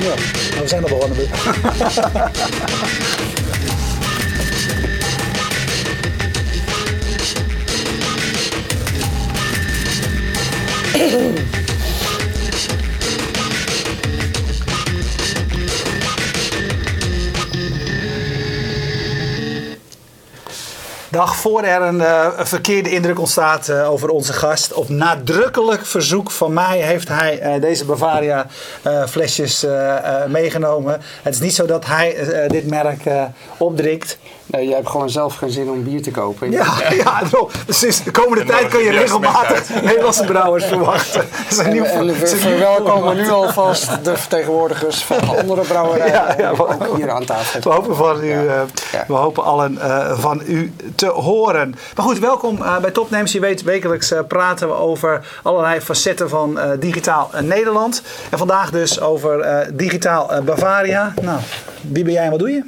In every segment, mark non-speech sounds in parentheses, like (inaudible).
Ja, we zijn al begonnen. (laughs) Dag voor er een uh, verkeerde indruk ontstaat uh, over onze gast. Op nadrukkelijk verzoek van mij heeft hij uh, deze Bavaria flesjes meegenomen. Het is niet zo dat hij dit merk opdrinkt. Nee, je hebt gewoon zelf geen zin om bier te kopen. Ja, ja dus de komende tijd kun je regelmatig Nederlandse brouwers verwachten. (laughs) En, nieuw, en we verwelkomen nu alvast de vertegenwoordigers van (laughs) andere brouwerijen ja, ja, we, ook hier aan tafel. We hopen, van u, ja. we hopen allen uh, van u te horen. Maar goed, welkom uh, bij Topnames. Je weet, wekelijks uh, praten we over allerlei facetten van digitaal Nederland. En vandaag dus over digitaal Bavaria. Nou, wie ben jij en wat doe je?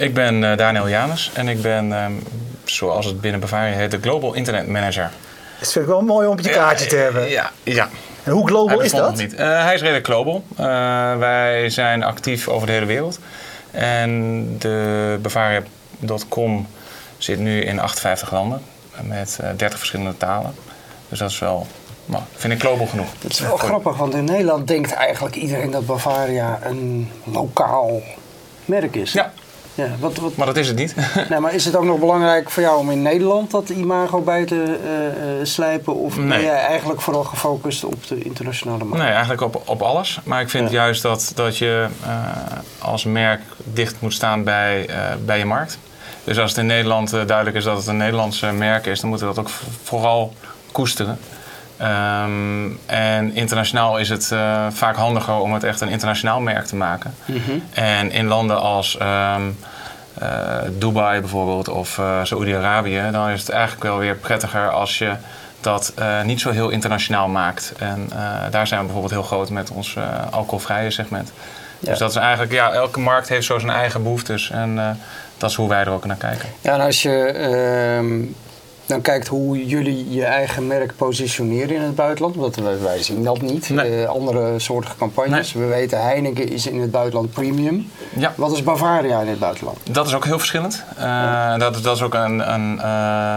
Ik ben uh, Daniel Janus en ik ben, um, zoals het binnen Bavaria heet, de Global Internet Manager. Dat vind ik wel mooi om op je kaartje te hebben. Ja, ja. En hoe global is dat? Niet. Uh, hij is redelijk global. Uh, wij zijn actief over de hele wereld. En de Bavaria.com zit nu in 58 landen met 30 verschillende talen. Dus dat is wel maar vind ik global genoeg. Het is wel grappig, want in Nederland denkt eigenlijk iedereen dat Bavaria een lokaal merk is. Ja, ja, wat, wat... Maar dat is het niet. (laughs) nee, maar is het ook nog belangrijk voor jou om in Nederland dat imago bij te uh, slijpen? Of ben jij eigenlijk vooral gefocust op de internationale markt? Nee, eigenlijk op, op alles. Maar ik vind juist dat, dat je uh, als merk dicht moet staan bij, bij je markt. Dus als het in Nederland duidelijk is dat het een Nederlandse merk is, dan moeten we dat ook vooral koesteren. Um, en internationaal is het uh, vaak handiger om het echt een internationaal merk te maken. Mm -hmm. En in landen als um, uh, Dubai bijvoorbeeld of uh, Saoedi-Arabië, dan is het eigenlijk wel weer prettiger als je dat niet zo heel internationaal maakt. En daar zijn we bijvoorbeeld heel groot met ons alcoholvrije segment. Ja. Dus dat is eigenlijk, ja, elke markt heeft zo zijn eigen behoeftes. En dat is hoe wij er ook naar kijken. Ja, en als je ehm, dan kijkt hoe jullie je eigen merk positioneren in het buitenland. Want wij, zien dat niet. Uh, andere soorten campagnes. We weten Heineken is in het buitenland premium. Ja. Wat is Bavaria in het buitenland? Dat is ook heel verschillend. Uh, dat, dat, is ook een, een, uh,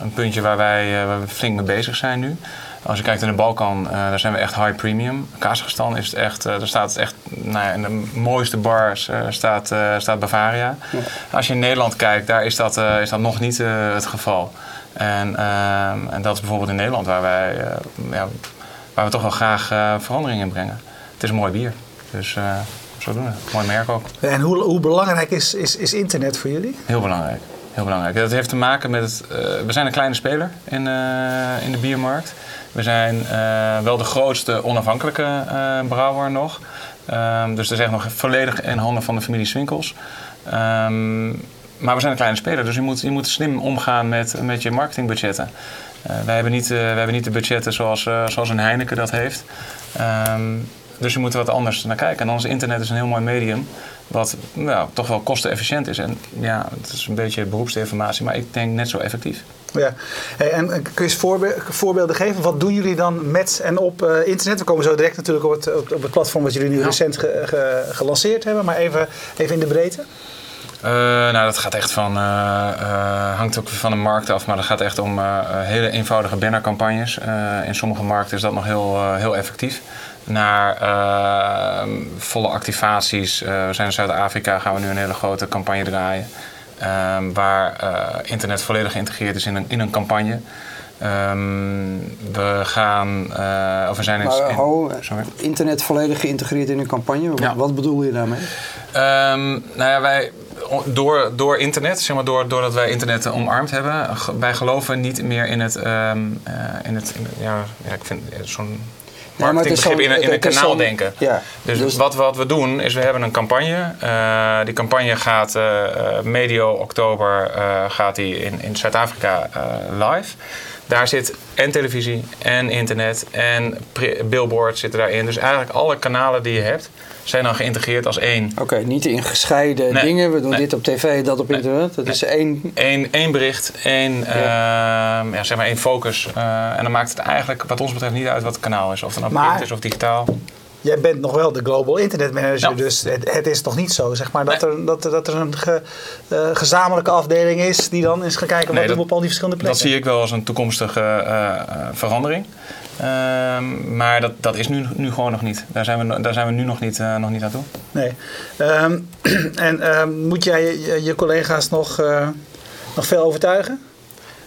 een puntje waar wij, waar we flink mee bezig zijn nu. Als je kijkt in de Balkan, daar zijn we echt high premium. Kazachstan is het echt, daar staat het echt, nou ja, in de mooiste bars staat, staat Bavaria. Ja. Als je in Nederland kijkt, daar is dat, is dat nog niet het geval. En, ehm, en dat is bijvoorbeeld in Nederland waar wij uh, ja, waar we toch wel graag uh, verandering in brengen. Het is een mooi bier. Dus uh, zo doen we. Mooi merk ook. En hoe, hoe belangrijk is, is, is internet voor jullie? Heel belangrijk. Heel belangrijk. Dat heeft te maken met het. we zijn een kleine speler in, in de biermarkt. We zijn wel de grootste onafhankelijke brouwer nog. Um, dus dat is echt nog volledig in handen van de familie Swinkels. Um, maar we zijn een kleine speler, dus je moet, je moet slim omgaan met, met je marketingbudgetten. Uh, wij, hebben niet, uh, wij hebben niet de budgetten zoals, uh, zoals een Heineken dat heeft. Um, dus je moet er wat anders naar kijken. En is internet is een heel mooi medium, wat nou, toch wel kostenefficiënt is. En ja, het is een beetje beroepsinformatie, maar ik denk net zo effectief. Ja, en kun je eens voorbeelden geven? Wat doen jullie dan met en op internet? We komen zo direct natuurlijk op het, op het platform wat jullie nu recent ge, ge, gelanceerd hebben, maar even, even in de breedte. Uh, nou, dat gaat echt van, uh, uh, hangt ook van de markt af, maar dat gaat echt om hele eenvoudige bannercampagnes. in sommige markten is dat nog heel, heel effectief. Naar volle activaties. we zijn in Zuid-Afrika, gaan we nu een hele grote campagne draaien. waar internet volledig geïntegreerd is in een, in een campagne. Um, we gaan, uh, of we zijn maar, in, ho, sorry. internet volledig geïntegreerd in een campagne. Wat, ja. wat bedoel je daarmee? Um, nou ja, wij, door, door internet, zeg maar, door, doordat wij internet omarmd hebben, wij geloven niet meer in het, um, uh, in het ja, ja, ik vind zo'n marketingbegrip in, in een kanaal denken. Ja, dus, dus, wat, wat we doen is we hebben een campagne. Uh, die campagne gaat uh, medio oktober gaat die in, in Zuid-Afrika live. Daar zit en televisie en internet en billboards zitten daarin. Dus eigenlijk alle kanalen die je hebt zijn dan geïntegreerd als één. Oké, niet in gescheiden dingen. We doen dit op tv, dat op internet. Dat is één... Eén, één bericht, één, ja. Uh, ja, zeg maar één focus. Uh, en dan maakt het eigenlijk wat ons betreft niet uit wat het kanaal is. Of het nou print is of digitaal. jij bent nog wel de global internet manager, dus het, het, is nog niet zo zeg maar, dat, er, dat, dat er een uh, gezamenlijke afdeling is die dan eens gaat kijken wat doen we op al die verschillende plekken. Dat zie ik wel als een toekomstige uh, verandering. Um, maar dat, dat is nu, nu gewoon nog niet. Daar zijn we, daar zijn we nu nog niet, nog niet aan toe. Nee. Um, (clears throat) en um, moet jij je, je collega's nog, nog veel overtuigen?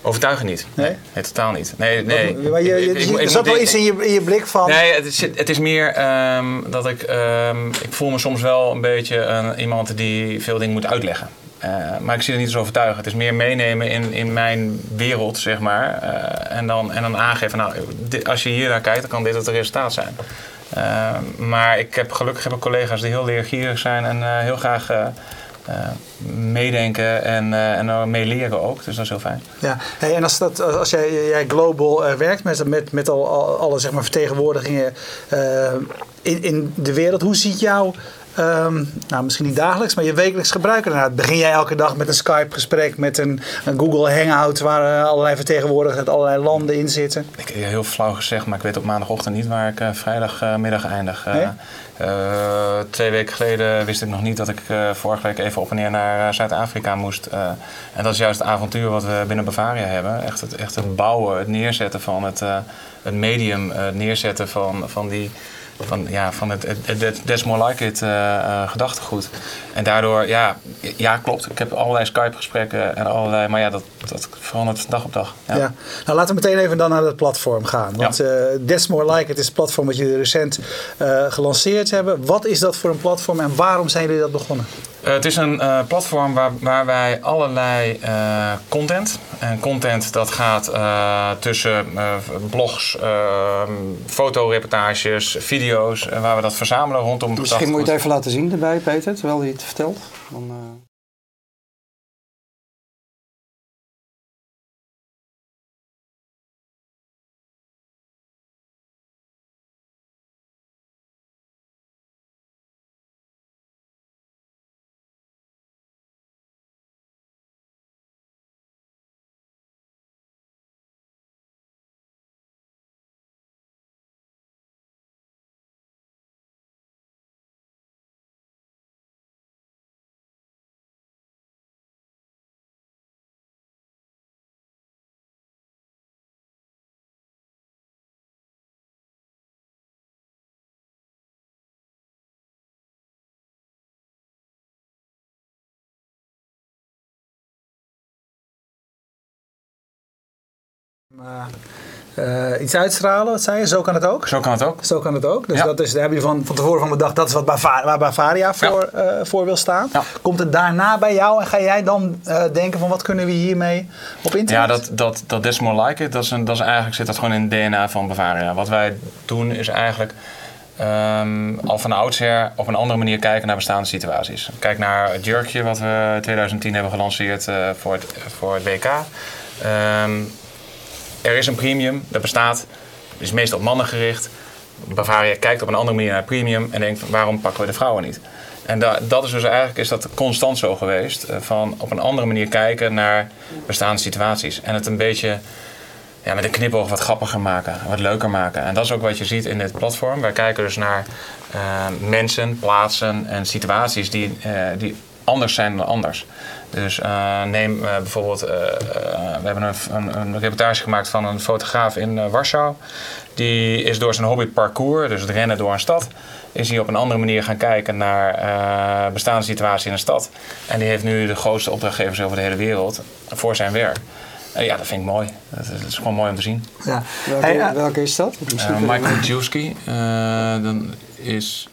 Overtuigen niet. Nee? Nee, totaal niet. Nee, nee. Maar je, je, er zat wel iets in je, in je blik van... Nee, het is, het is meer um, dat ik... Um, ik voel me soms wel een beetje een, iemand die veel dingen moet uitleggen. Uh, maar ik zie er niet als overtuigen. Het is meer meenemen in, in mijn wereld, zeg maar. Uh, en, dan, en dan aangeven, nou, dit, als je hier naar kijkt, dan kan dit het resultaat zijn. Uh, maar ik heb gelukkig heb ik collega's die heel leergierig zijn en heel graag meedenken en, uh, en mee leren ook. Dus dat is heel fijn. Ja, hey, en als, dat, als jij, jij global uh, werkt met, met, met al, al, alle zeg maar, vertegenwoordigingen in, in de wereld, hoe ziet jouw Um, nou, misschien niet dagelijks, maar je wekelijks gebruiken. Nou, begin jij elke dag met een Skype-gesprek, met een, een, Google Hangout waar uh, allerlei vertegenwoordigers uit allerlei landen in zitten? Ik heb heel flauw gezegd, maar ik weet op maandagochtend niet waar ik uh, vrijdagmiddag eindig. Nee? Uh, twee weken geleden wist ik nog niet dat ik uh, vorige week even op en neer naar Zuid-Afrika moest. en dat is juist het avontuur wat we binnen Bavaria hebben. Echt het, echt het bouwen, het neerzetten van het, het medium, het neerzetten van, van die van, ja, van het, het, het That's More Like It uh, uh, gedachtegoed. En daardoor, ja, ja, klopt. Ik heb allerlei Skype-gesprekken en allerlei, maar ja, dat, dat verandert dag op dag. Ja. ja. Nou, laten we meteen even dan naar het platform gaan. Want ja. uh, That's More Like It is het platform wat jullie recent gelanceerd hebben. Wat is dat voor een platform en waarom zijn jullie dat begonnen? Uh, het is een uh, platform waar, waar wij allerlei uh, content. En content dat gaat tussen blogs, fotoreportages, video's. waar we dat verzamelen rondom Misschien moet je het even laten zien erbij, Peter, terwijl hij het vertelt. Dan, Uh, iets uitstralen, wat zei je? Zo kan het ook? Zo kan het ook. Zo kan het ook. Dus ja. dat is, daar heb je van, van tevoren van bedacht, dat is wat Bavaria, waar Bavaria voor, ja. uh, voor wil staan. Ja. Komt het daarna bij jou en ga jij dan uh, denken van wat kunnen we hiermee op internet? Ja, dat, dat, dat That's More Like It, dat is, een, dat is eigenlijk, zit dat gewoon in het DNA van Bavaria. Wat wij doen is eigenlijk um, al van oudsher op een andere manier kijken naar bestaande situaties. Kijk naar het jurkje wat we in 2010 hebben gelanceerd voor, het, voor het WK. Um, er is een premium, dat bestaat, is meestal op mannen gericht. Bavaria kijkt op een andere manier naar premium en denkt: waarom pakken we de vrouwen niet? En da dat is dus eigenlijk is dat constant zo geweest. Uh, van op een andere manier kijken naar bestaande situaties. En het een beetje ja, met een knipoog wat grappiger maken, wat leuker maken. En dat is ook wat je ziet in dit platform. Wij kijken dus naar uh, mensen, plaatsen en situaties die, uh, die anders zijn dan anders. Dus uh, neem uh, bijvoorbeeld, uh, we hebben een, een, een, reportage gemaakt van een fotograaf in Warschau. Die is door zijn hobbyparcours, dus het rennen door een stad, is hij op een andere manier gaan kijken naar bestaande situatie in een stad. En die heeft nu de grootste opdrachtgevers over de hele wereld voor zijn werk. ja, dat vind ik mooi. Dat is, dat is, gewoon mooi om te zien. Ja. Welke, hey, welke is dat? Michael Jewski. dan is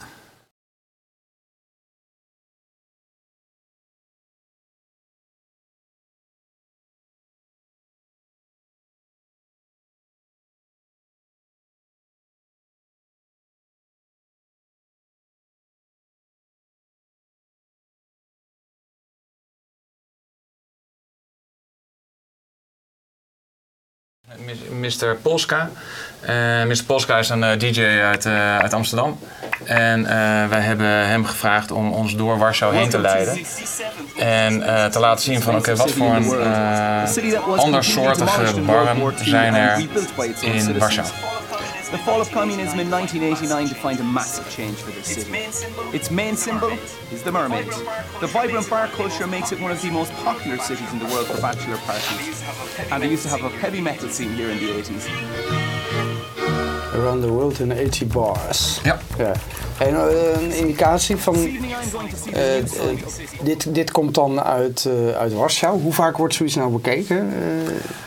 Mr. Polska. Uh, Mr. Polska is een uh, DJ uit, uh, uit Amsterdam. En wij hebben hem gevraagd om ons door Warschau heen te leiden. En te laten zien van oké, wat voor een andersoortige barren zijn er in Warschau. The fall of communism in 1989 defined a massive change for this city. Its main symbol is the mermaid. The vibrant bar culture makes it one of the most popular cities in the world for bachelor parties. And they used to have a heavy metal scene here in the 80s. Around the World in 80 Bars. Ja. ja. En, uh, een indicatie van. Uh, uh, dit, dit komt dan uit, uit Warschau. Hoe vaak wordt zoiets nou bekeken?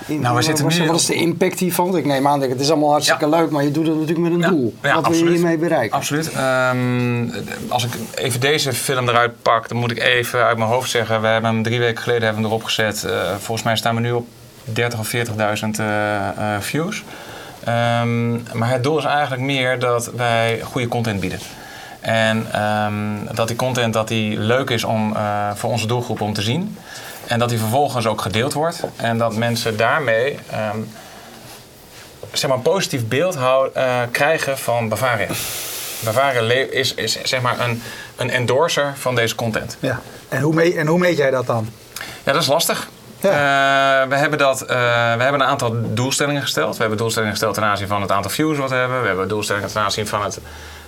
In, nou, we zitten Warschau? nu Wat is de impact hiervan? Ik neem aan dat het is allemaal hartstikke ja. leuk, maar je doet het natuurlijk met een ja. doel. Ja, Wat absoluut. wil je hiermee bereiken? Absoluut. Um, als ik even deze film eruit pak, dan moet ik even uit mijn hoofd zeggen. We hebben hem drie weken geleden hebben we hem erop gezet. volgens mij staan we nu op 30 of 40.000 views. Um, maar het doel is eigenlijk meer dat wij goede content bieden. En um, dat die content dat die leuk is om, uh, voor onze doelgroep om te zien. En dat die vervolgens ook gedeeld wordt. En dat mensen daarmee um, zeg maar een positief beeld uh, krijgen van Bavaria. Bavaria is, is zeg maar een, een endorser van deze content. Ja. En, hoe meet, en hoe meet jij dat dan? Ja, dat is lastig. Uh, we, hebben dat, uh, we hebben een aantal doelstellingen gesteld. We hebben doelstellingen gesteld ten aanzien van het aantal views wat we hebben. We hebben doelstellingen ten aanzien van het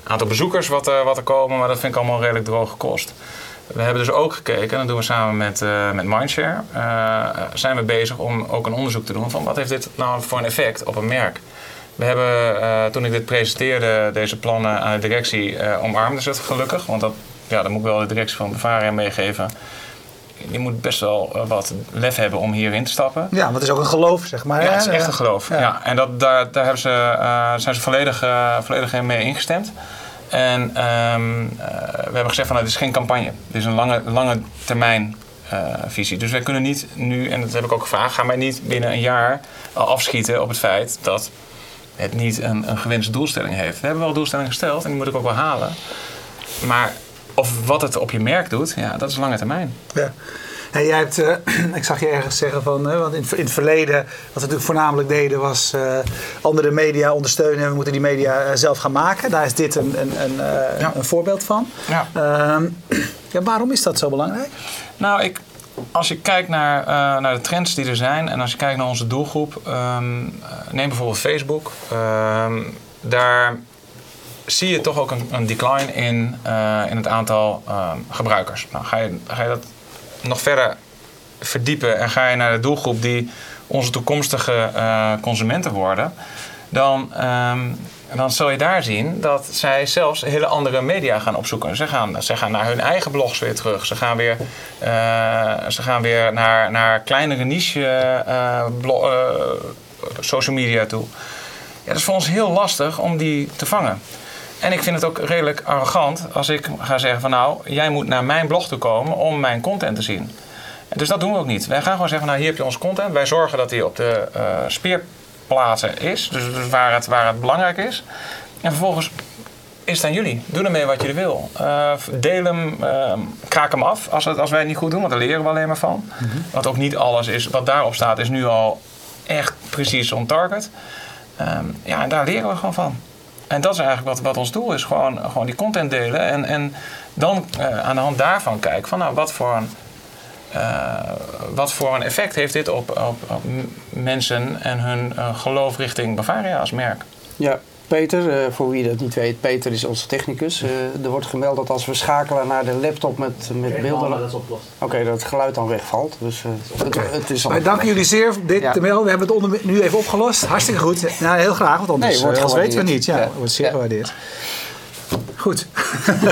aantal bezoekers wat, uh, wat er komen. Maar dat vind ik allemaal redelijk droog gekost. We hebben dus ook gekeken, en dat doen we samen met, met Mindshare, zijn we bezig om ook een onderzoek te doen van wat heeft dit nou voor een effect op een merk. We hebben, toen ik dit presenteerde, deze plannen aan de directie, omarmden ze het gelukkig. Want dat, ja, dan moet ik wel de directie van Bavaria meegeven je moet best wel wat lef hebben om hierin te stappen. Ja, want het is ook een geloof, zeg maar. Ja, het is echt een geloof. Ja. ja. en dat, daar, daar hebben ze, uh, zijn ze volledig, uh, volledig mee ingestemd. En um, uh, we hebben gezegd van nou, dit is geen campagne. Dit is een lange, lange termijn visie. Dus wij kunnen niet nu, en dat heb ik ook gevraagd, gaan wij niet binnen een jaar al afschieten op het feit dat het niet een, een gewenste doelstelling heeft. We hebben wel doelstellingen gesteld en die moet ik ook wel halen. Maar of wat het op je merk doet, ja, dat is lange termijn. Ja. En jij hebt, uh, (clears throat) ik zag je ergens zeggen van, uh, want in, in, het verleden, wat we natuurlijk voornamelijk deden, was uh, andere media ondersteunen en we moeten die media zelf gaan maken. Daar is dit een, een, een, ja. een voorbeeld van. Ja. Ehm, (clears throat) ja, waarom is dat zo belangrijk? Nou, ik, als je kijkt naar, naar de trends die er zijn en als je kijkt naar onze doelgroep, um, neem bijvoorbeeld Facebook. Um, daar zie je toch ook een, een decline in, uh, in het aantal uh, gebruikers. Nou, ga, je, ga je dat nog verder verdiepen en ga je naar de doelgroep die onze toekomstige uh, consumenten worden, dan, um, dan zul je daar zien dat zij zelfs hele andere media gaan opzoeken. Ze gaan, ze gaan naar hun eigen blogs weer terug. Ze gaan weer, ze gaan weer naar, naar kleinere niche social media toe. Ja, dat is voor ons heel lastig om die te vangen. En ik vind het ook redelijk arrogant als ik ga zeggen van nou, jij moet naar mijn blog toe komen om mijn content te zien. En dus dat doen we ook niet. Wij gaan gewoon zeggen nou, hier heb je onze content. Wij zorgen dat die op de uh, speerplaatsen is, dus, dus waar, het, waar het belangrijk is. En vervolgens is het aan jullie. Doe ermee wat je wil. Uh, deel hem, uh, kraak hem af als, het, als wij het niet goed doen, want daar leren we alleen maar van. Mm -hmm. Want ook niet alles is, wat daarop staat is nu al echt precies on target. Um, ja, en daar leren we gewoon van. En dat is eigenlijk wat, wat ons doel is. Gewoon, gewoon die content delen. En, en dan uh, aan de hand daarvan kijken van nou, wat voor een, uh, wat voor een effect heeft dit op, op, op mensen en hun uh, geloof richting Bavaria als merk. Ja, Peter, voor wie dat niet weet, Peter is onze technicus. er wordt gemeld dat als we schakelen naar de laptop met, met okay, beelden... dat is opgelost. Oké, okay, dat het geluid dan wegvalt. Dus okay. het, het, is al Wij danken jullie zeer voor dit ja. We hebben het onder, nu even opgelost. Hartstikke goed. Nou, heel graag, want anders nee, wordt weten we niet. Ja, ja. wordt zeer ja. Goed.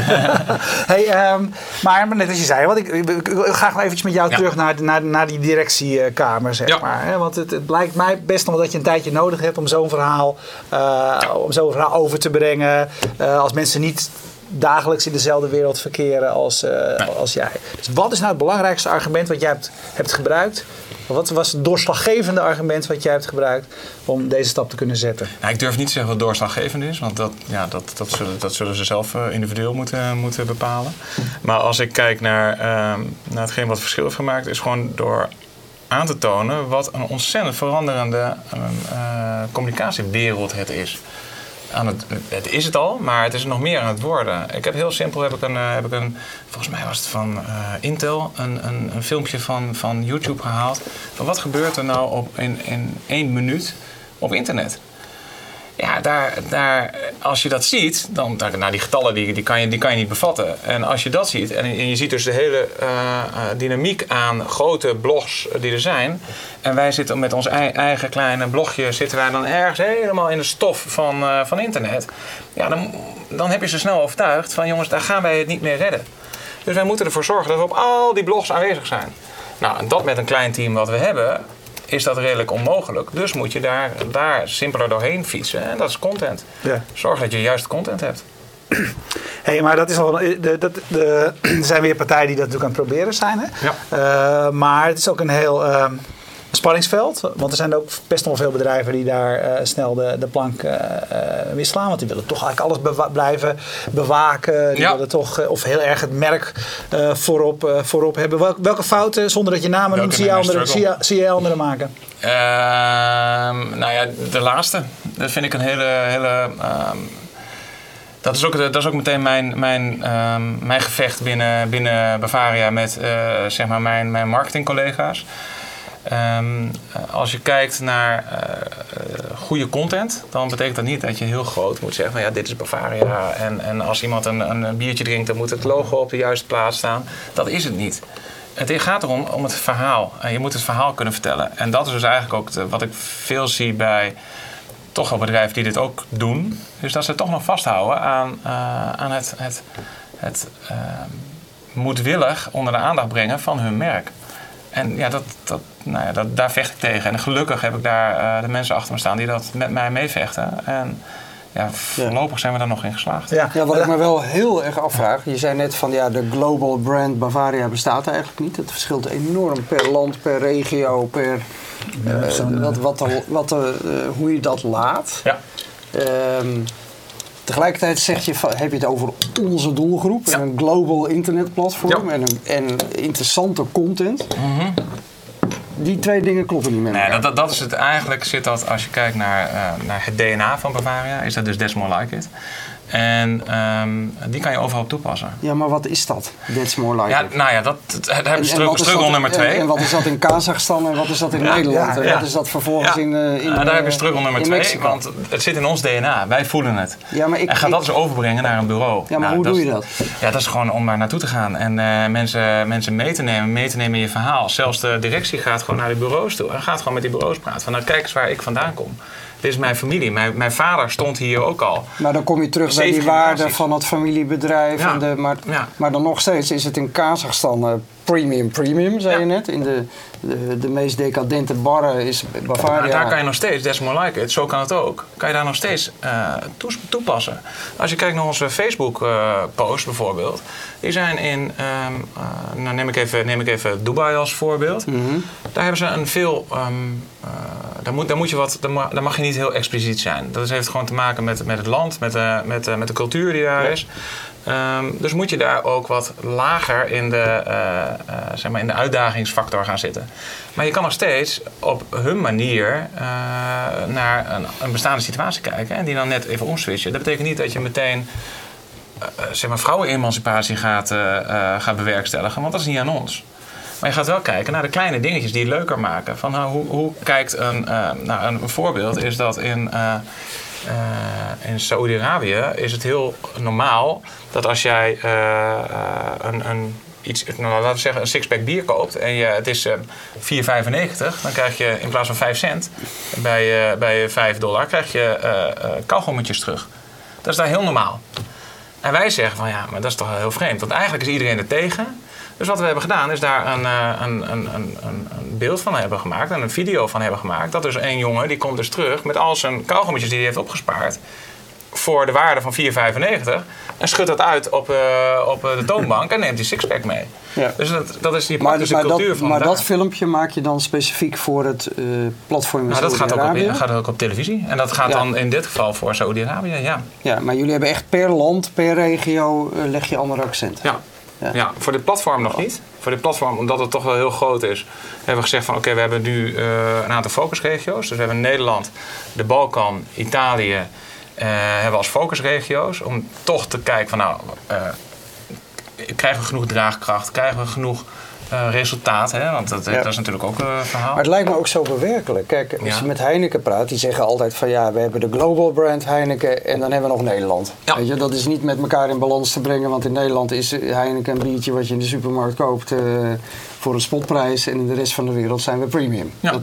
(laughs) hey, um, maar net als je zei, want ik, ik, graag nog eventjes met jou ja. terug naar, naar, naar die directiekamer, zeg ja. maar. Hè? Want het, het blijkt mij best nog dat je een tijdje nodig hebt om zo'n verhaal, uh, om zo'n verhaal over te brengen. Uh, als mensen niet dagelijks in dezelfde wereld verkeren als, uh, nee. als jij. Dus wat is nou het belangrijkste argument wat jij hebt, hebt gebruikt? Wat was het doorslaggevende argument wat jij hebt gebruikt om deze stap te kunnen zetten? Ik durf niet te zeggen wat doorslaggevend is, want dat, ja, dat, dat, zullen, dat zullen ze zelf uh, individueel moeten, moeten bepalen. Maar als ik kijk naar, uh, naar hetgeen wat verschil heeft gemaakt, is gewoon door aan te tonen wat een ontzettend veranderende uh, communicatiewereld het is. Aan het, het is het al, maar het is nog meer aan het worden. Ik heb heel simpel, heb ik een, uh, heb ik een volgens mij was het van uh, Intel, een, een, een, filmpje van, van YouTube gehaald. Van wat gebeurt er nou op in, in één minuut op internet? Ja, daar, daar, als je dat ziet, dan, nou, die getallen die, die, kan je, die kan je niet bevatten. En als je dat ziet, en, en je ziet dus de hele eh, eh, dynamiek aan grote blogs die er zijn. En wij zitten met ons ei- eigen kleine blogje, zitten wij dan ergens helemaal in de stof van, eh, van internet. Ja, dan, dan heb je ze snel overtuigd van jongens, daar gaan wij het niet meer redden. Dus wij moeten ervoor zorgen dat we op al die blogs aanwezig zijn. Nou, en dat met een klein team wat we hebben, is dat redelijk onmogelijk. Dus moet je daar, daar simpeler doorheen fietsen. En dat is content. Ja. Zorg dat je juist content hebt. (clears throat) Hey, maar dat is al, de, dat, de, (clears throat) er zijn weer partijen die dat natuurlijk aan het proberen zijn. Hè? Ja. Eh, maar het is ook een heel ehm, spanningsveld. Want er zijn ook best nog wel veel bedrijven die daar eh, snel de, de plank eh, weer slaan. Want die willen toch eigenlijk alles bewa- blijven bewaken. Die Ja. willen toch, of heel erg het merk voorop, voorop hebben. Welke, welke fouten, zonder dat je namen noemt, zie je, anderen, zie, je, zie je anderen maken? Ehm, nou ja, de laatste. Dat vind ik een hele. hele ehm, dat, is ook, dat is ook meteen mijn, mijn, ehm, mijn gevecht binnen, binnen Bavaria met zeg maar mijn, mijn marketingcollega's. Eh, als je kijkt naar eh, goede content, dan betekent dat niet dat je heel groot moet zeggen van ja, dit is Bavaria. En, en als iemand een, een biertje drinkt, dan moet het logo op de juiste plaats staan. Dat is het niet. Het gaat erom om het verhaal. En je moet het verhaal kunnen vertellen. En dat is dus eigenlijk ook wat ik veel zie bij toch wel bedrijven die dit ook doen. Dus dat ze toch nog vasthouden aan, eh, aan het, het, het eh, moedwillig onder de aandacht brengen van hun merk. En ja, dat, dat, nou ja dat, daar vecht ik tegen. En gelukkig heb ik daar eh, de mensen achter me staan die dat met mij meevechten. En ja, voorlopig zijn we daar nog in geslaagd. Ja, Ja, wat ik me wel heel erg afvraag. Je zei net van ja, de global brand Bavaria bestaat eigenlijk niet. Het verschilt enorm per land, per regio, per eh, zo'n, wat, wat, de- wat, de, eh, hoe je dat laat. Ja. Ehm, tegelijkertijd zeg je, heb je het over onze doelgroep. Ja. En een global internetplatform Ja. en, een, en interessante content. Die twee dingen kloppen niet met Nee, dat, dat, dat is het eigenlijk, zit dat als je kijkt naar, eh, naar het DNA van Bavaria, is dat dus More Like It. En ehm, die kan je overal op toepassen. Ja, maar wat is dat? That's more like Ja, it. nou ja, dat, dat, hebben En- we en wat is struggle dat- nummer twee. En, wat is dat in Kazachstan en wat is dat in (laughs) Nederland? ja, en ja. wat is dat vervolgens Ja. in, eh, in Ja, daar heb je eh, struggle nummer twee, Mexico? want het zit in ons DNA. Wij voelen het. Ja, maar ik- en ga ik- dat eens overbrengen naar een bureau. Ja, maar hoe doe is- je dat? Ja, dat is gewoon om daar naartoe te gaan en eh, mensen, mensen mee te nemen, mee te nemen in je verhaal. Zelfs de directie gaat gewoon naar de bureaus toe en gaat gewoon met die bureaus praten. Van nou, kijk eens waar ik vandaan kom. Dit is mijn familie. Mijn, mijn vader stond hier ook al. Maar dan kom je terug bij die waarde van het familiebedrijf. Ja. En de, maar, Ja. maar dan nog steeds is het in Kazachstan eh, premium premium, zei Ja. je net. In de, de, de meest decadente barren is Bavaria. Maar daar kan je nog steeds, that's more like it, zo kan het ook, kan je daar nog steeds eh, toepassen. Als je kijkt naar onze Facebook-post bijvoorbeeld, die zijn in, ehm, eh, nou neem ik, even, neem ik even Dubai als voorbeeld. Mhm. Daar hebben ze een veel, eh, daar, moet, daar, moet je wat, daar, ma- daar mag je niet heel expliciet zijn. Dat heeft gewoon te maken met, met het land, met de, met, met de cultuur die daar is. Ehm, dus moet je daar ook wat lager in de, eh, eh, zeg maar in de uitdagingsfactor gaan zitten. Maar je kan nog steeds op hun manier eh, naar een, een bestaande situatie kijken en die dan net even omswitchen. Dat betekent niet dat je meteen zeg maar vrouwenemancipatie gaat, gaat bewerkstelligen, want dat is niet aan ons. Maar je gaat wel kijken naar de kleine dingetjes die het leuker maken. Van, nou, hoe, hoe kijkt een, nou, een voorbeeld is dat in, in Saoedi-Arabië is het heel normaal dat als jij eh, eh, een, een, iets, nou, laten we zeggen, een sixpack bier koopt en je, het is eh 4,95, dan krijg je in plaats van 5 cent bij, eh, bij 5 dollar krijg je eh eh, kauwgommetjes terug. Dat is daar heel normaal. En wij zeggen van ja, maar dat is toch heel vreemd. Want eigenlijk is iedereen er tegen. Dus wat we hebben gedaan is daar een, eh, een, een, een, een, beeld van hebben gemaakt. En een video van hebben gemaakt. Dat dus een jongen die komt dus terug met al zijn kauwgommetjes die hij heeft opgespaard. Voor de waarde van 4,95. En schudt dat uit op, eh, op eh, de toonbank en neemt die sixpack mee. Ja. Dus dat, dat is die praktische maar, cultuur dat, van maar daar. dat filmpje maak je dan specifiek voor het eh, platform nou, dat gaat ook, op, gaat ook op televisie. En dat gaat Ja. dan in dit geval voor Saoedi-Arabië, ja. Ja, maar jullie hebben echt per land, per regio leg je andere accenten. Ja. Ja. Ja. voor dit platform nog niet. Voor dit platform, omdat het toch wel heel groot is, hebben we gezegd van oké, we hebben nu eh, een aantal focusregio's. Dus we hebben Nederland, de Balkan, Italië eh, hebben we als focusregio's. Om toch te kijken van nou, eh, krijgen we genoeg draagkracht? Krijgen we genoeg uh, resultaat. Hè? Want dat, dat, is natuurlijk ook een verhaal. Maar het lijkt me ook zo bewerkelijk. Kijk, als je met Heineken praat, die zeggen altijd van ja, we hebben de global brand Heineken en dan hebben we nog Nederland. Weet je, dat is niet met elkaar in balans te brengen, want in Nederland is Heineken een biertje wat je in de supermarkt koopt uh, voor een spotprijs en in de rest van de wereld zijn we premium. Dat,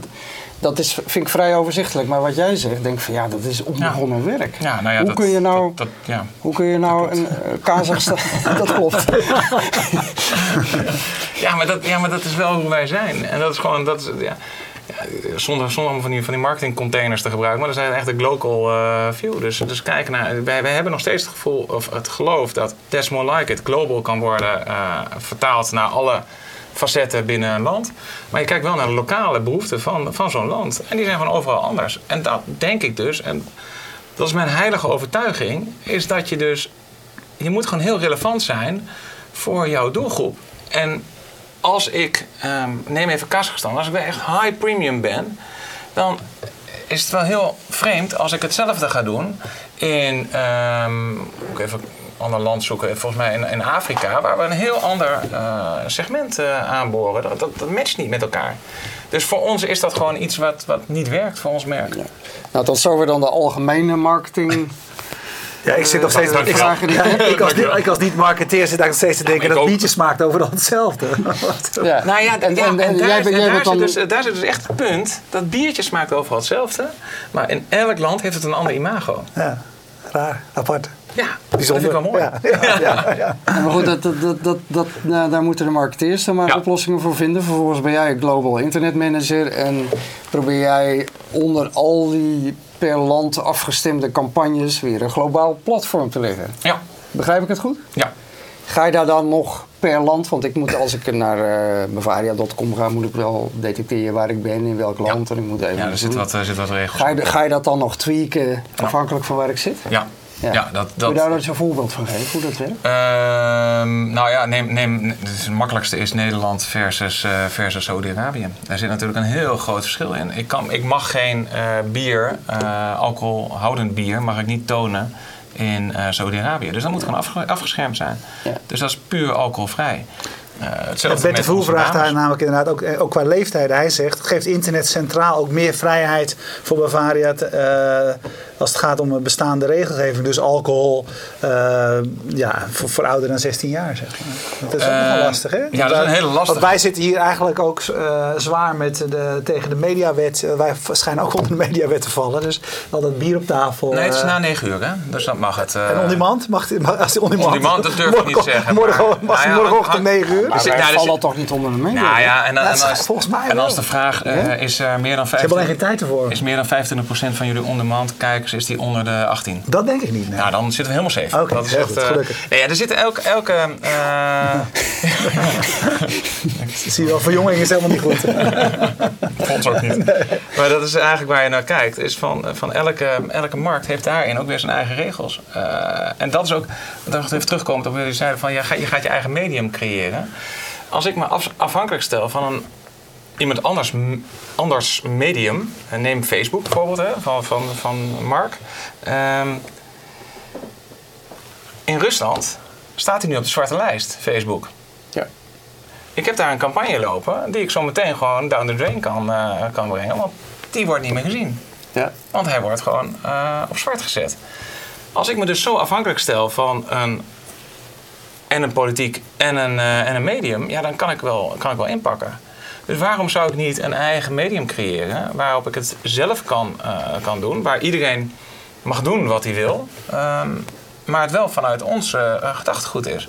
dat is, vind ik vrij overzichtelijk. Maar wat jij zegt, denk van ja, dat is onbegonnen werk. Ja, nou ja, hoe, kun je nou, dat, ja. hoe kun je nou een uh, Kazachstan... (laughs) (laughs) dat klopt. (laughs) ja, maar dat, ja, maar dat is wel hoe wij zijn. En dat is gewoon... Dat is, ja, zonder, zonder van die, van die marketingcontainers te gebruiken, maar dat zijn echt de local uh, view. Dus, dus kijk naar, wij, wij hebben nog steeds het gevoel, of het geloof dat That's More Like It global kan worden uh, vertaald naar alle facetten binnen een land. Maar je kijkt wel naar de lokale behoeften van, van zo'n land. En die zijn van overal anders. En dat denk ik dus, en dat is mijn heilige overtuiging, is dat je dus, je moet gewoon heel relevant zijn voor jouw doelgroep. En als ik, um, neem even Kazachstan, als ik echt high premium ben, dan is het wel heel vreemd als ik hetzelfde ga doen in, um, even ander land zoeken. Volgens mij in, in Afrika, waar we een heel ander uh, segment uh, aanboren. Dat, dat, dat, matcht niet met elkaar. Dus voor ons is dat gewoon iets wat, wat niet werkt voor ons merk. Ja. Nou, tot zover dan de algemene marketing. Ja, ik zit nog steeds. Ik, (laughs) ik, ik, als, ik als niet-marketeer zit nog steeds te denken dat biertje smaakt overal hetzelfde. (laughs) ja. Nou ja, en, en, en, daar, jij, jij daar, dan... zit dus, daar zit dus echt het punt dat biertje smaakt overal hetzelfde. Maar in elk land heeft het een ander imago. Ja, raar, apart. Ja, bijzonder. Dat vind ik wel mooi. Ja, ja, ja, Maar goed, dat, dat, dat, dat, nou, daar moeten de marketeers dan maar oplossingen voor vinden. Vervolgens ben jij Global Internet Manager en probeer jij onder al die per land afgestemde campagnes weer een globaal platform te leggen. Ja. Begrijp ik het goed? Ja. Ga je daar dan nog per land, want ik moet als ik naar uh, Bavaria.com ga, moet ik wel detecteren waar ik ben, in welk land. En ik moet even ja, er zit wat, er zit wat regels. Ga je, ga je dat dan nog tweaken afhankelijk van waar ik zit? Ja, ja. dat, dat... Kun je daar eens een voorbeeld van geven, hoe dat werkt? Uh, nou ja, neem, neem, het makkelijkste is Nederland versus, uh, versus Saudi-Arabië. Daar zit natuurlijk een heel groot verschil in. Ik, kan, ik mag geen uh, bier, uh, alcoholhoudend bier, mag ik niet tonen in Saudi-Arabië. Dus dat moet gewoon afgeschermd zijn. Ja. Dus dat is puur alcoholvrij. Uh, hetzelfde Bette Voer vraagt daar namelijk inderdaad ook, ook qua leeftijd. Hij zegt, geeft internet centraal ook meer vrijheid voor Bavaria te, uh, als het gaat om bestaande regelgeving. Dus alcohol uh, ja, voor, voor ouder dan 16 jaar. Zeg maar. Dat is ook nogal lastig hè? Ja, dat is een hele lastig. Want wij zitten hier eigenlijk ook zwaar met de, tegen de mediawet. wij schijnen ook onder de mediawet te vallen. Dus al dat bier op tafel. Nee, het is na 9 uur hè. Dus dat mag het. en on demand? Mag, als die on demand, on demand dat durf ik niet zeggen. Morgen, maar, mag nou ja, morgenochtend 9 uur? Maar dus, wij nou, vallen toch niet onder de media? Nou ja, en, en, als, volgens mij en als de vraag uh, is uh, meer dan 25, geen tijd ervoor. Is meer dan 25% van jullie on-demand kijkers is die onder de 18? Dat denk ik niet. Nee. Nou, dan zitten we helemaal safe. Oké, dat is echt, goed, uh, gelukkig. Nee, ja, er zitten elke... elke (laughs) Zie je wel, verjonging is helemaal niet goed. (laughs) Vond ook niet. Maar dat is eigenlijk waar je naar kijkt. Is van, van elke, elke markt heeft daarin ook weer zijn eigen regels. en dat is ook... Dat even terugkomen op jullie zeiden van... Ja, je gaat je eigen medium creëren. Als ik me afhankelijk stel van een iemand anders, anders medium, neem Facebook bijvoorbeeld hè, van, van, van Mark. Ehm, in Rusland staat hij nu op de zwarte lijst, Facebook. Ja. Ik heb daar een campagne lopen die ik zo meteen gewoon down the drain kan, uh, kan brengen, want die wordt niet meer gezien. Ja. Want hij wordt gewoon uh, op zwart gezet. Als ik me dus zo afhankelijk stel van een en een politiek en een, uh, en een medium, ja, dan kan ik, wel, kan ik wel inpakken. Dus waarom zou ik niet een eigen medium creëren waarop ik het zelf kan, uh, kan doen, waar iedereen mag doen wat hij wil, um, maar het wel vanuit ons uh, gedachtegoed is?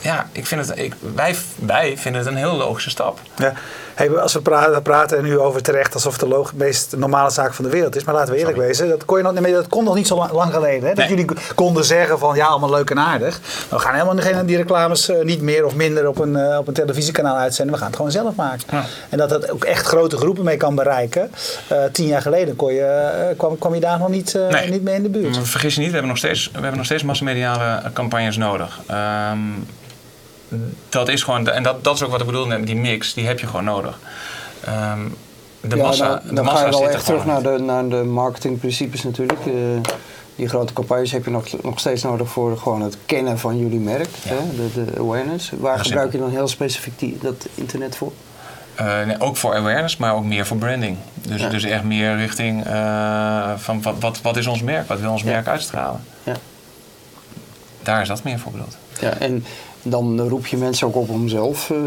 Ja, ik vind het, ik, wij, wij vinden het een heel logische stap. Ja. Hey, als we praten, praten nu over terecht alsof het de meest normale zaak van de wereld is. Maar laten we eerlijk wezen, dat kon, je nog, nee, dat kon nog niet zo lang, geleden. Hè? Dat jullie konden zeggen van ja, allemaal leuk en aardig. we gaan helemaal geen die reclames uh, niet meer of minder op een, uh, op een televisiekanaal uitzenden. We gaan het gewoon zelf maken. Ja. En dat dat ook echt grote groepen mee kan bereiken. Uh, tien jaar geleden kon je, kwam, kwam je daar nog niet, nee. niet mee in de buurt. Vergis je niet, we hebben nog steeds, we hebben nog steeds massamediale campagnes nodig. Um, dat is gewoon, en dat, dat is ook wat ik bedoel met die mix, die heb je gewoon nodig. Um, de ja, massa, dan, de dan massa ga je wel echt terug naar de, naar de marketingprincipes natuurlijk. Uh, die grote campagnes heb je nog, nog steeds nodig voor gewoon het kennen van jullie merk, hè? De, de awareness. Waar Ja, gebruik je dan heel specifiek die, dat internet voor? Eh, nee, ook voor awareness, maar ook meer voor branding. Dus, Ja. dus echt meer richting eh, van wat, wat, wat is ons merk? Wat wil ons merk uitstralen? Ja. Daar is dat meer voor bedoeld. Ja, en dan roep je mensen ook op om zelf eh, eh,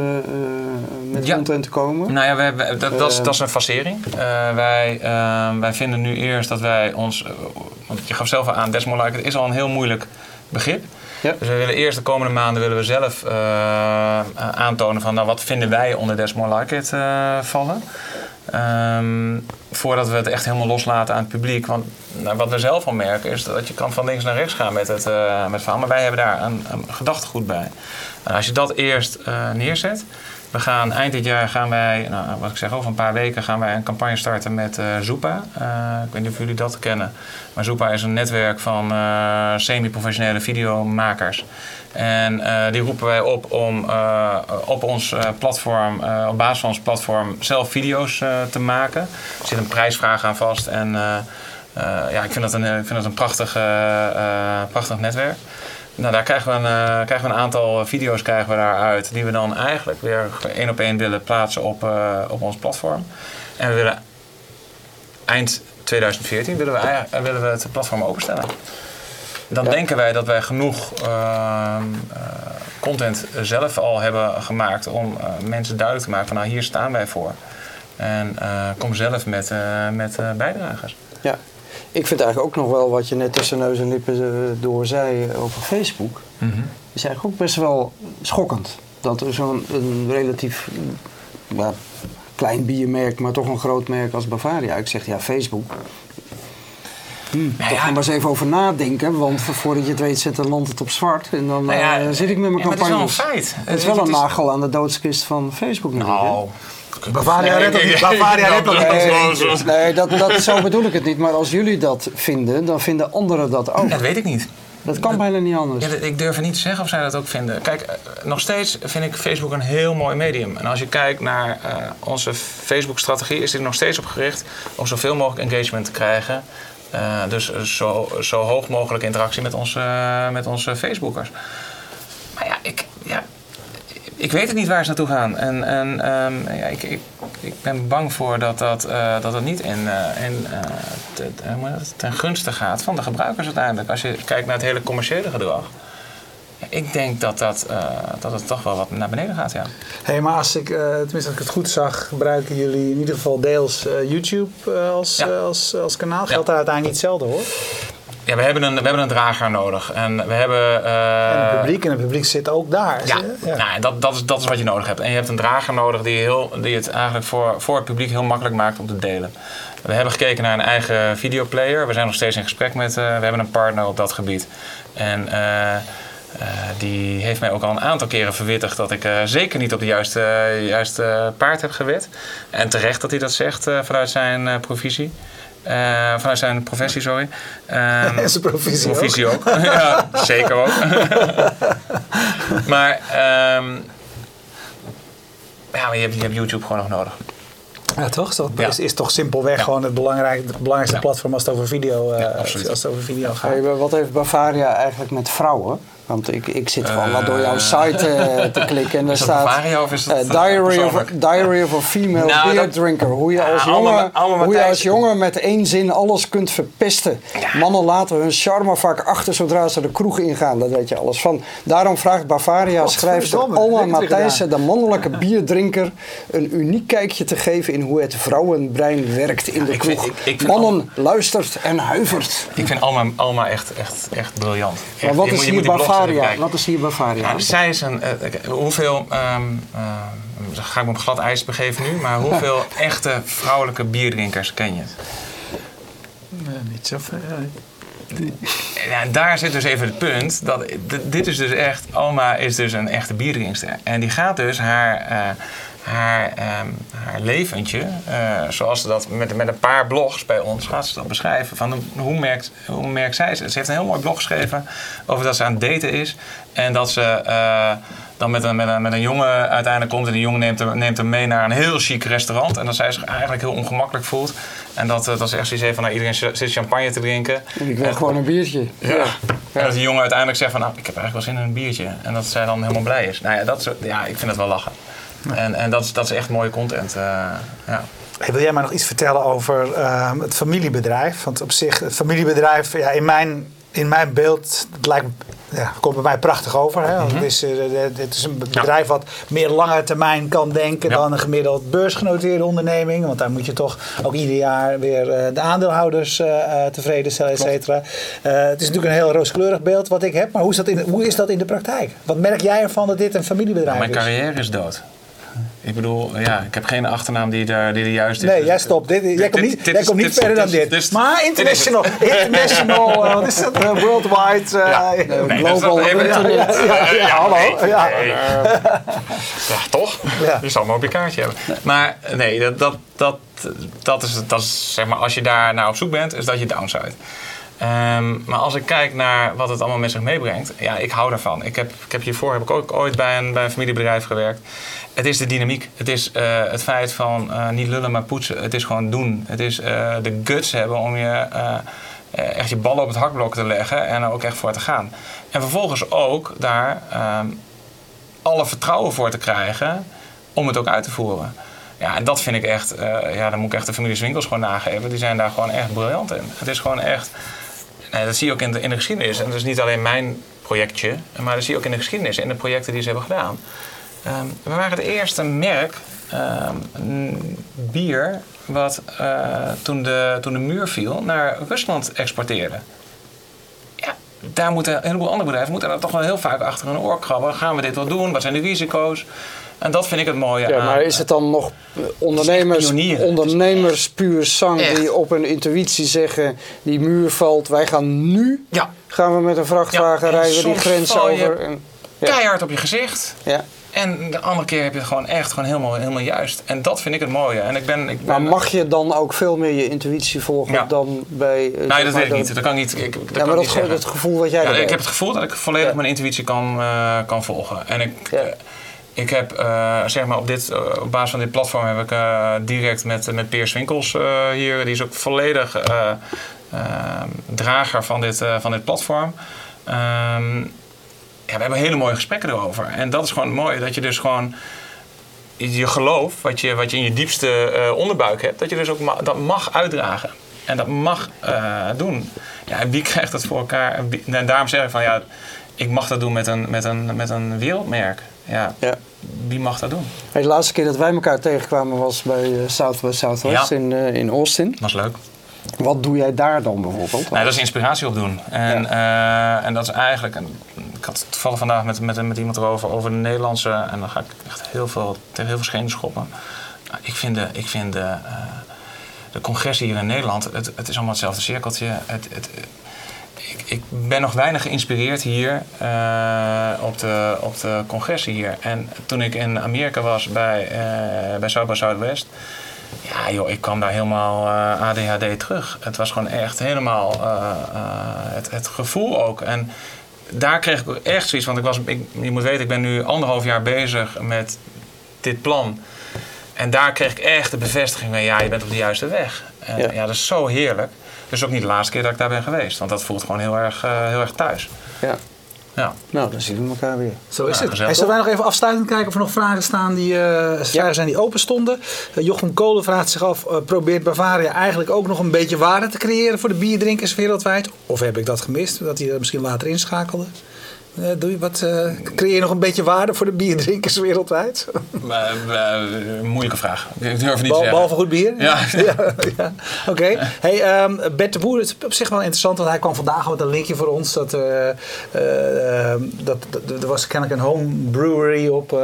met Ja. content te komen. Nou ja, wij, wij- dat, dat, is, Eh. dat is een facering. Eh, wij, wij vinden nu eerst dat wij ons... want je gaf zelf al aan, Desmond Like, het is al een heel moeilijk begrip. Ja. Dus we willen eerst de komende maanden willen we zelf aantonen van... Nou, wat vinden wij onder Desmond Like It vallen? Ehm, voordat we het echt helemaal loslaten aan het publiek. Want nou, wat we zelf al merken is dat je kan van links naar rechts gaan met het, eh, met het verhaal. Maar wij hebben daar een, gedachtegoed bij. En als je dat eerst eh, neerzet... We gaan eind dit jaar gaan wij, nou, wat ik zeg, over een paar weken gaan wij een campagne starten met eh Zoepa. Eh, ik weet niet of jullie dat kennen. Maar Zoepa is een netwerk van eh, semi-professionele videomakers. En die roepen wij op om op ons platform, op basis van ons platform, zelf video's te maken. Er zit een prijsvraag aan vast. En ja, ik vind dat een, ik vind dat een prachtig, prachtig netwerk. Nou, daar krijgen we, een, eh, krijgen we een aantal video's krijgen we daaruit, die we dan eigenlijk weer één op één willen plaatsen op, eh, op ons platform. En we willen eind 2014 willen we, eh, willen we het platform openstellen. Dan Ja. denken wij dat wij genoeg ehm, eh, content zelf al hebben gemaakt om eh, mensen duidelijk te maken van nou hier staan wij voor. En eh, kom zelf met, eh, met eh, bijdragers. Ja. Ik vind eigenlijk ook nog wel wat je net tussen neus en lippen eh, door zei over Facebook. is eigenlijk ook best wel schokkend. Dat er zo'n een relatief mm, ja, klein biermerk, maar toch een groot merk als Bavaria. Ik zeg ja, Facebook. Hmm, Nou ja. maar eens even over nadenken, want voordat je het weet zet een land het op zwart. En dan Nou ja, eh, zit ik met mijn ja, maar het is wel een feit. Het is wel Het een is- nagel aan de doodskist van Facebook natuurlijk. Nou, Bavaria redt dat niet. Bavaria redt dat niet. Nee, dat, dat, zo bedoel ik het niet. Maar als jullie dat vinden, dan vinden anderen dat ook. Dat weet ik niet. Dat kan bijna niet anders. Ja, ik durf het niet te zeggen of zij dat ook vinden. Kijk, eh, nog steeds vind ik Facebook een heel mooi medium. En als je kijkt naar eh, onze Facebook-strategie, is die nog steeds op gericht om zoveel mogelijk engagement te krijgen. Eh, dus zo, zo hoog mogelijk interactie met onze, met onze Facebookers. Maar ja, ik, ik weet het niet waar ze naartoe gaan. En, en ehm, ja, ik, ik, ik ben bang voor dat dat, eh, dat het niet in, eh, in, eh, te- ten gunste gaat van de gebruikers uiteindelijk. Als je kijkt naar het hele commerciële gedrag. Ja, ik denk dat, dat, dat het toch wel wat naar beneden gaat, ja. Hé, maar als ik, tenminste als ik het goed zag, gebruiken jullie in ieder geval deels YouTube als, Ja. als, als kanaal. Geldt daar uiteindelijk niet hetzelfde hoor. Ja, we hebben een, we hebben een drager nodig. En we hebben... eh, en het publiek, en het publiek zit ook daar. Ja? Nou, dat, dat, is, dat is wat je nodig hebt. En je hebt een drager nodig die, heel, die het eigenlijk voor, voor het publiek heel makkelijk maakt om te delen. We hebben gekeken naar een eigen videoplayer. We zijn nog steeds in gesprek met... eh, we hebben een partner op dat gebied. En eh, die heeft mij ook al een aantal keren verwittigd... dat ik zeker niet op de juiste, juiste paard heb gewet. En terecht dat hij dat zegt vanuit zijn provisie. Eh, vanuit zijn professie, sorry. Ehm, En (laughs) zijn provisie ook. Provisie ook. (laughs) ja, zeker ook. (laughs) maar, ehm, ja, maar je hebt, je hebt YouTube gewoon nog nodig. Ja, toch? Is, toch- Ja. is, is toch simpelweg Ja. gewoon het, belangrijk, het belangrijkste Ja. platform als het over video, eh, Ja, absoluut. als het over video gaat. Hey, wat heeft Bavaria eigenlijk met vrouwen? Want ik, ik zit gewoon Eh, wat door jouw site eh, te klikken en (laughs) daar dat staat... Bavaria of is dat, eh, eh, Diary, of? Diary of a Female Nou, Beer dat- Drinker. Hoe je, als Ja, allemaal- jongen, allemaal hoe je als jongen met één zin alles kunt verpesten. Mannen laten hun charme vaak achter zodra ze de kroeg ingaan. Daar weet je alles van. Daarom vraagt Bavaria schrijfster Godverdomme, Alma dat Matthijssen, de mannelijke bierdrinker, een uniek kijkje te geven in hoe het vrouwenbrein werkt in de ik vind- kroeg. ik- ik vind Mannen luistert en huivert. Ik vind Alma, Alma echt, echt, echt briljant. Echt, Maar wat je is hier even Bavaria? Wat is hier Bavaria? Ja, zij is een. eh, kijk, hoeveel. ehm ehm, ga ik me op glad ijs begeven nu, maar hoeveel (laughs) echte vrouwelijke bierdrinkers ken je? Nee, niet zo ver. Ja, en daar zit dus even het punt. Dat, dit is dus echt. Alma is dus een echte bierdrinkster. En die gaat dus haar. eh, haar, ehm, haar leventje, eh, zoals ze dat met, met een paar blogs bij ons gaat ze dat beschrijven. Van hoe, merkt, hoe merkt zij ze? Ze heeft een heel mooi blog geschreven over dat ze aan het daten is. En dat ze, eh, dan met een, met, een, met een jongen uiteindelijk komt en die jongen neemt hem, neemt hem mee naar een heel chic restaurant. En dan zij zich eigenlijk heel ongemakkelijk voelt. En dat, dat is echt zoiets van, nou, iedereen zit champagne te drinken. Ik wil gewoon een biertje. Ja. En dat die jongen uiteindelijk zegt van, nou, ik heb eigenlijk wel zin in een biertje. En dat zij dan helemaal blij is. Nou ja, dat ja ik vind het wel lachen. En, en dat, is, dat is echt mooie content. Uh, ja. Hey, wil jij mij nog iets vertellen over uh, het familiebedrijf? Want op zich, het familiebedrijf, ja, in, mijn, in mijn beeld, het lijkt, ja, komt bij mij prachtig over. Hè? Want het, is, uh, het is een bedrijf wat meer lange termijn kan denken ja. dan een gemiddeld beursgenoteerde onderneming. Want daar moet je toch ook ieder jaar weer uh, de aandeelhouders tevreden stellen, et cetera. het is natuurlijk een heel rooskleurig beeld wat ik heb. Maar hoe is dat in, hoe is dat in de praktijk? Wat merk jij ervan dat dit een familiebedrijf nou, is? Mijn carrière is dood. Ik bedoel, ja, ik heb geen achternaam die er, die er juist is. Nee, jij stopt. Dit, jij komt niet, dit, jij komt niet verder dan dit. dit. Maar international, (laughs) international, uh, wat is dat? Uh, worldwide, uh, ja. nee, global internet. Ja, ja, ja, hallo. Ja, ja toch? Ja. Je zal maar op je kaartje hebben. Maar nee, dat, dat, dat, dat, is, dat is, zeg maar, als je daar naar op zoek bent, is dat je downside. Um, maar als ik kijk naar wat het allemaal met zich meebrengt, ja, ik hou daarvan. Ik heb, ik heb hiervoor heb ik ook ooit bij een, bij een familiebedrijf gewerkt. Het is de dynamiek. Het is uh, het feit van uh, niet lullen maar poetsen. Het is gewoon doen. Het is uh, de guts hebben om je echt je ballen op het hakblok te leggen en er ook echt voor te gaan. En vervolgens ook daar um, alle vertrouwen voor te krijgen om het ook uit te voeren. Ja, en dat vind ik echt, ja, dan moet ik echt de familie Winkels gewoon nageven. Die zijn daar gewoon echt briljant in. Het is gewoon echt, nee, dat zie je ook in de, in de geschiedenis. En dat is niet alleen mijn projectje, maar dat zie je ook in de geschiedenis, in de projecten die ze hebben gedaan. Um, we waren het eerste merk um, bier wat uh, toen, de, toen de muur viel naar Rusland exporteerde. Ja, daar moeten een heleboel andere bedrijven moeten daar toch wel heel vaak achter hun oor krabben. Gaan we dit wel doen? Wat zijn de risico's? En dat vind ik het mooie ja, Maar is het dan nog ondernemers, ondernemers puur zang die op een intuïtie zeggen... die muur valt, wij gaan nu... Ja. Gaan we met een vrachtwagen ja, rijden die grens over. En, ja. Keihard op je gezicht. Ja. En de andere keer heb je het gewoon echt gewoon helemaal, helemaal juist. En dat vind ik het mooie. En ik ben, ik ben maar mag je dan ook veel meer je intuïtie volgen ja. dan bij... Uh, nee, dat weet ik niet. Dat kan niet. Ik, dat ja, maar dat, het gevoel wat jij ja, Ik heb het gevoel dat ik volledig ja. mijn intuïtie kan, uh, kan volgen. En ik... Uh, ik heb uh, zeg maar op, dit, op basis van dit platform heb ik uh, direct met, met Peers Winkels hier. Die is ook volledig drager van dit, van dit platform. Um, ja, we hebben hele mooie gesprekken erover. En dat is gewoon mooi, dat je dus gewoon je geloof, wat je, wat je in je diepste onderbuik hebt, dat je dus ook dat mag uitdragen. En dat mag doen. Ja, en wie krijgt dat voor elkaar? En daarom zeg ik van ja, ik mag dat doen met een, met een, met een wereldmerk. Ja. ja. Wie mag dat doen? Hey, de laatste keer dat wij elkaar tegenkwamen was bij uh, Southwest Southwest ja. in, in Austin. Was leuk. Wat doe jij daar dan bijvoorbeeld? Nee, dat is inspiratie opdoen. En, ja. uh, en dat is eigenlijk. Ik had het toevallig vandaag met, met, met iemand erover, over de Nederlandse. En dan ga ik echt heel veel, tegen heel veel schenen schoppen. Ik vind de, ik vind de, uh, de congressen hier in Nederland, het, het is allemaal hetzelfde cirkeltje. Het, het, ik, ik, ben nog weinig geïnspireerd hier uh, op, de, op de congressen hier. En toen ik in Amerika was bij, uh, bij South by Southwest. Ja, joh, ik kwam daar helemaal uh, ADHD terug. Het was gewoon echt helemaal het, het gevoel ook. En daar kreeg ik echt zoiets want ik was, ik, je moet weten, ik ben nu anderhalf jaar bezig met dit plan. En daar kreeg ik echt de bevestiging van, ja, je bent op de juiste weg. En, ja. ja. dat is zo heerlijk. Dus ook niet de laatste keer dat ik daar ben geweest, want dat voelt gewoon heel erg, uh, heel erg thuis. Ja. Ja. Nou, dan zien we elkaar weer. Zo is het. Hey, zullen wij nog even afsluitend kijken of er nog vragen staan die, uh, vragen zijn die open stonden? Uh, Jochem Kolen vraagt zich af, uh, probeert Bavaria eigenlijk ook nog een beetje waarde te creëren voor de bierdrinkers wereldwijd? Of heb ik dat gemist, dat hij er misschien later inschakelde? Uh, doe je wat, uh, creëer je nog een beetje waarde voor de bierdrinkers wereldwijd? Uh, moeilijke vraag. Ik durf niet Bal, te Behalve goed bier? Ja. (laughs) ja, ja. Oké. Okay. Hey, um, Bert de Boer, het is op zich wel interessant, want hij kwam vandaag met een linkje voor ons. Dat, dat, dat, er was kennelijk een home brewery op,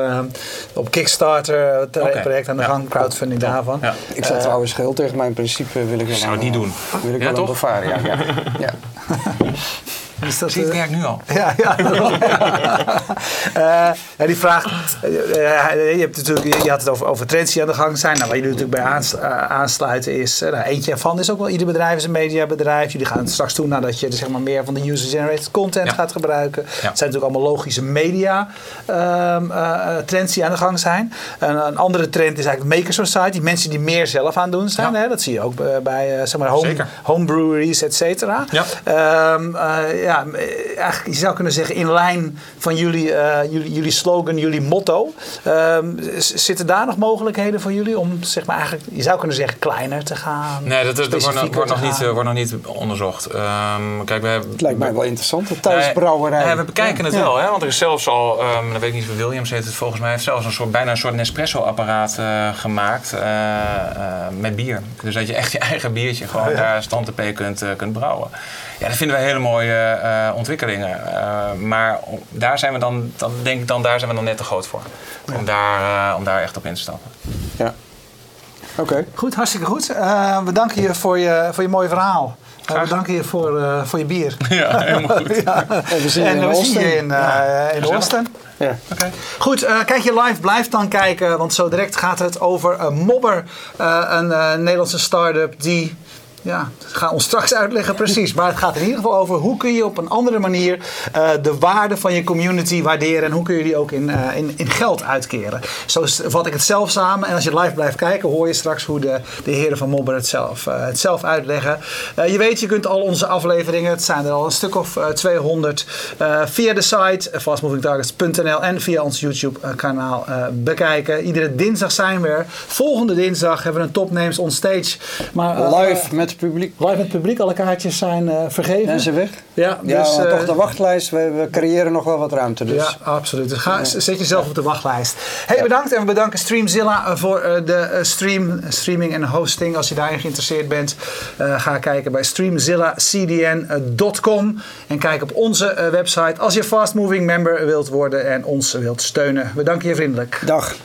op Kickstarter, het okay. project aan de gang, crowdfunding daarvan. Ja. Ik zat trouwens geheel tegen mijn principe, wil ik wel Zou het niet doen. Wil ik wel toch? Bavaria, ja. ja. (laughs) Dus dat, Zie je het werk nu al? Ja, ja. (laughs) uh, die vraag, uh, je, hebt natuurlijk, je had het over, over trends die aan de gang zijn. Nou, waar jullie natuurlijk bij aans, aansluiten is, nou, eentje ervan is ook wel, ieder bedrijf is een mediabedrijf. Jullie gaan het straks doen nadat je zeg maar, meer van de user-generated content ja. gaat gebruiken. Het zijn natuurlijk allemaal logische media um, trends die aan de gang zijn. En een andere trend is eigenlijk Maker Society, mensen die meer zelf aan doen zijn. Hè? Dat zie je ook bij zeg maar home, home breweries, et cetera. Ja. Um, ja, eigenlijk, je zou kunnen zeggen, in lijn van jullie, uh, jullie, jullie slogan, jullie motto. Um, zitten daar nog mogelijkheden voor jullie om, zeg maar, eigenlijk, je zou kunnen zeggen, kleiner te gaan? Nee, dat, dat wordt, nog, wordt, nog niet, wordt nog niet onderzocht. Um, kijk, we hebben, het lijkt mij wel interessant, de thuisbrouwerij. Ja, we bekijken het ja. wel, hè, want er is zelfs al, um, dan weet ik niet of Williams heet het volgens mij, heeft zelfs een soort, bijna een soort Nespresso-apparaat uh, gemaakt uh, met bier. Dus dat je echt je eigen biertje gewoon oh, ja. daar stand te kunt, kunt brouwen. Ja, dat vinden we hele mooie uh, ontwikkelingen. Uh, maar daar zijn we dan, dan denk ik dan, daar zijn we dan net te groot voor. Ja. Om, daar, uh, om daar echt op in te stappen. Ja. Oké. Okay. Goed, hartstikke goed. we danken je voor je, voor je mooie verhaal. Uh, we danken je voor, uh, voor je bier. (laughs) Ja, helemaal goed. (laughs) ja. En we zien je in, we zien je in, uh, ja. in Austin. Ja. Okay. Goed, uh, kijk je live, blijf dan kijken. Want zo direct gaat het over Mobber. een Nederlandse start-up die ja, dat gaan we ons straks uitleggen precies. Maar het gaat in ieder geval over hoe kun je op een andere manier uh, de waarde van je community waarderen. En hoe kun je die ook in, uh, in, in geld uitkeren. Zo vat ik het zelf samen. En als je live blijft kijken hoor je straks hoe de, de heren van Mobber het zelf, uh, het zelf uitleggen. je weet, je kunt al onze afleveringen, het zijn er al een stuk of 200, via de site fastmovingtargets.nl en via ons YouTube kanaal bekijken. Iedere dinsdag zijn we er. Volgende dinsdag hebben we een topnames on stage. Maar, live met publiek. Live met publiek, alle kaartjes zijn uh, vergeven. En ze weg? Ja, ja dus, uh, toch de wachtlijst. We, we, creëren nog wel wat ruimte. Dus. Ja, absoluut. Dus ga, zet jezelf op de wachtlijst. Hey, bedankt en we bedanken Streamzilla eh, voor de stream, streaming en hosting. Als je daarin geïnteresseerd bent, ga kijken bij streamzillacdn.com en kijk op onze website als je Fast Moving member wilt worden en ons wilt steunen. We danken je vriendelijk. Dag.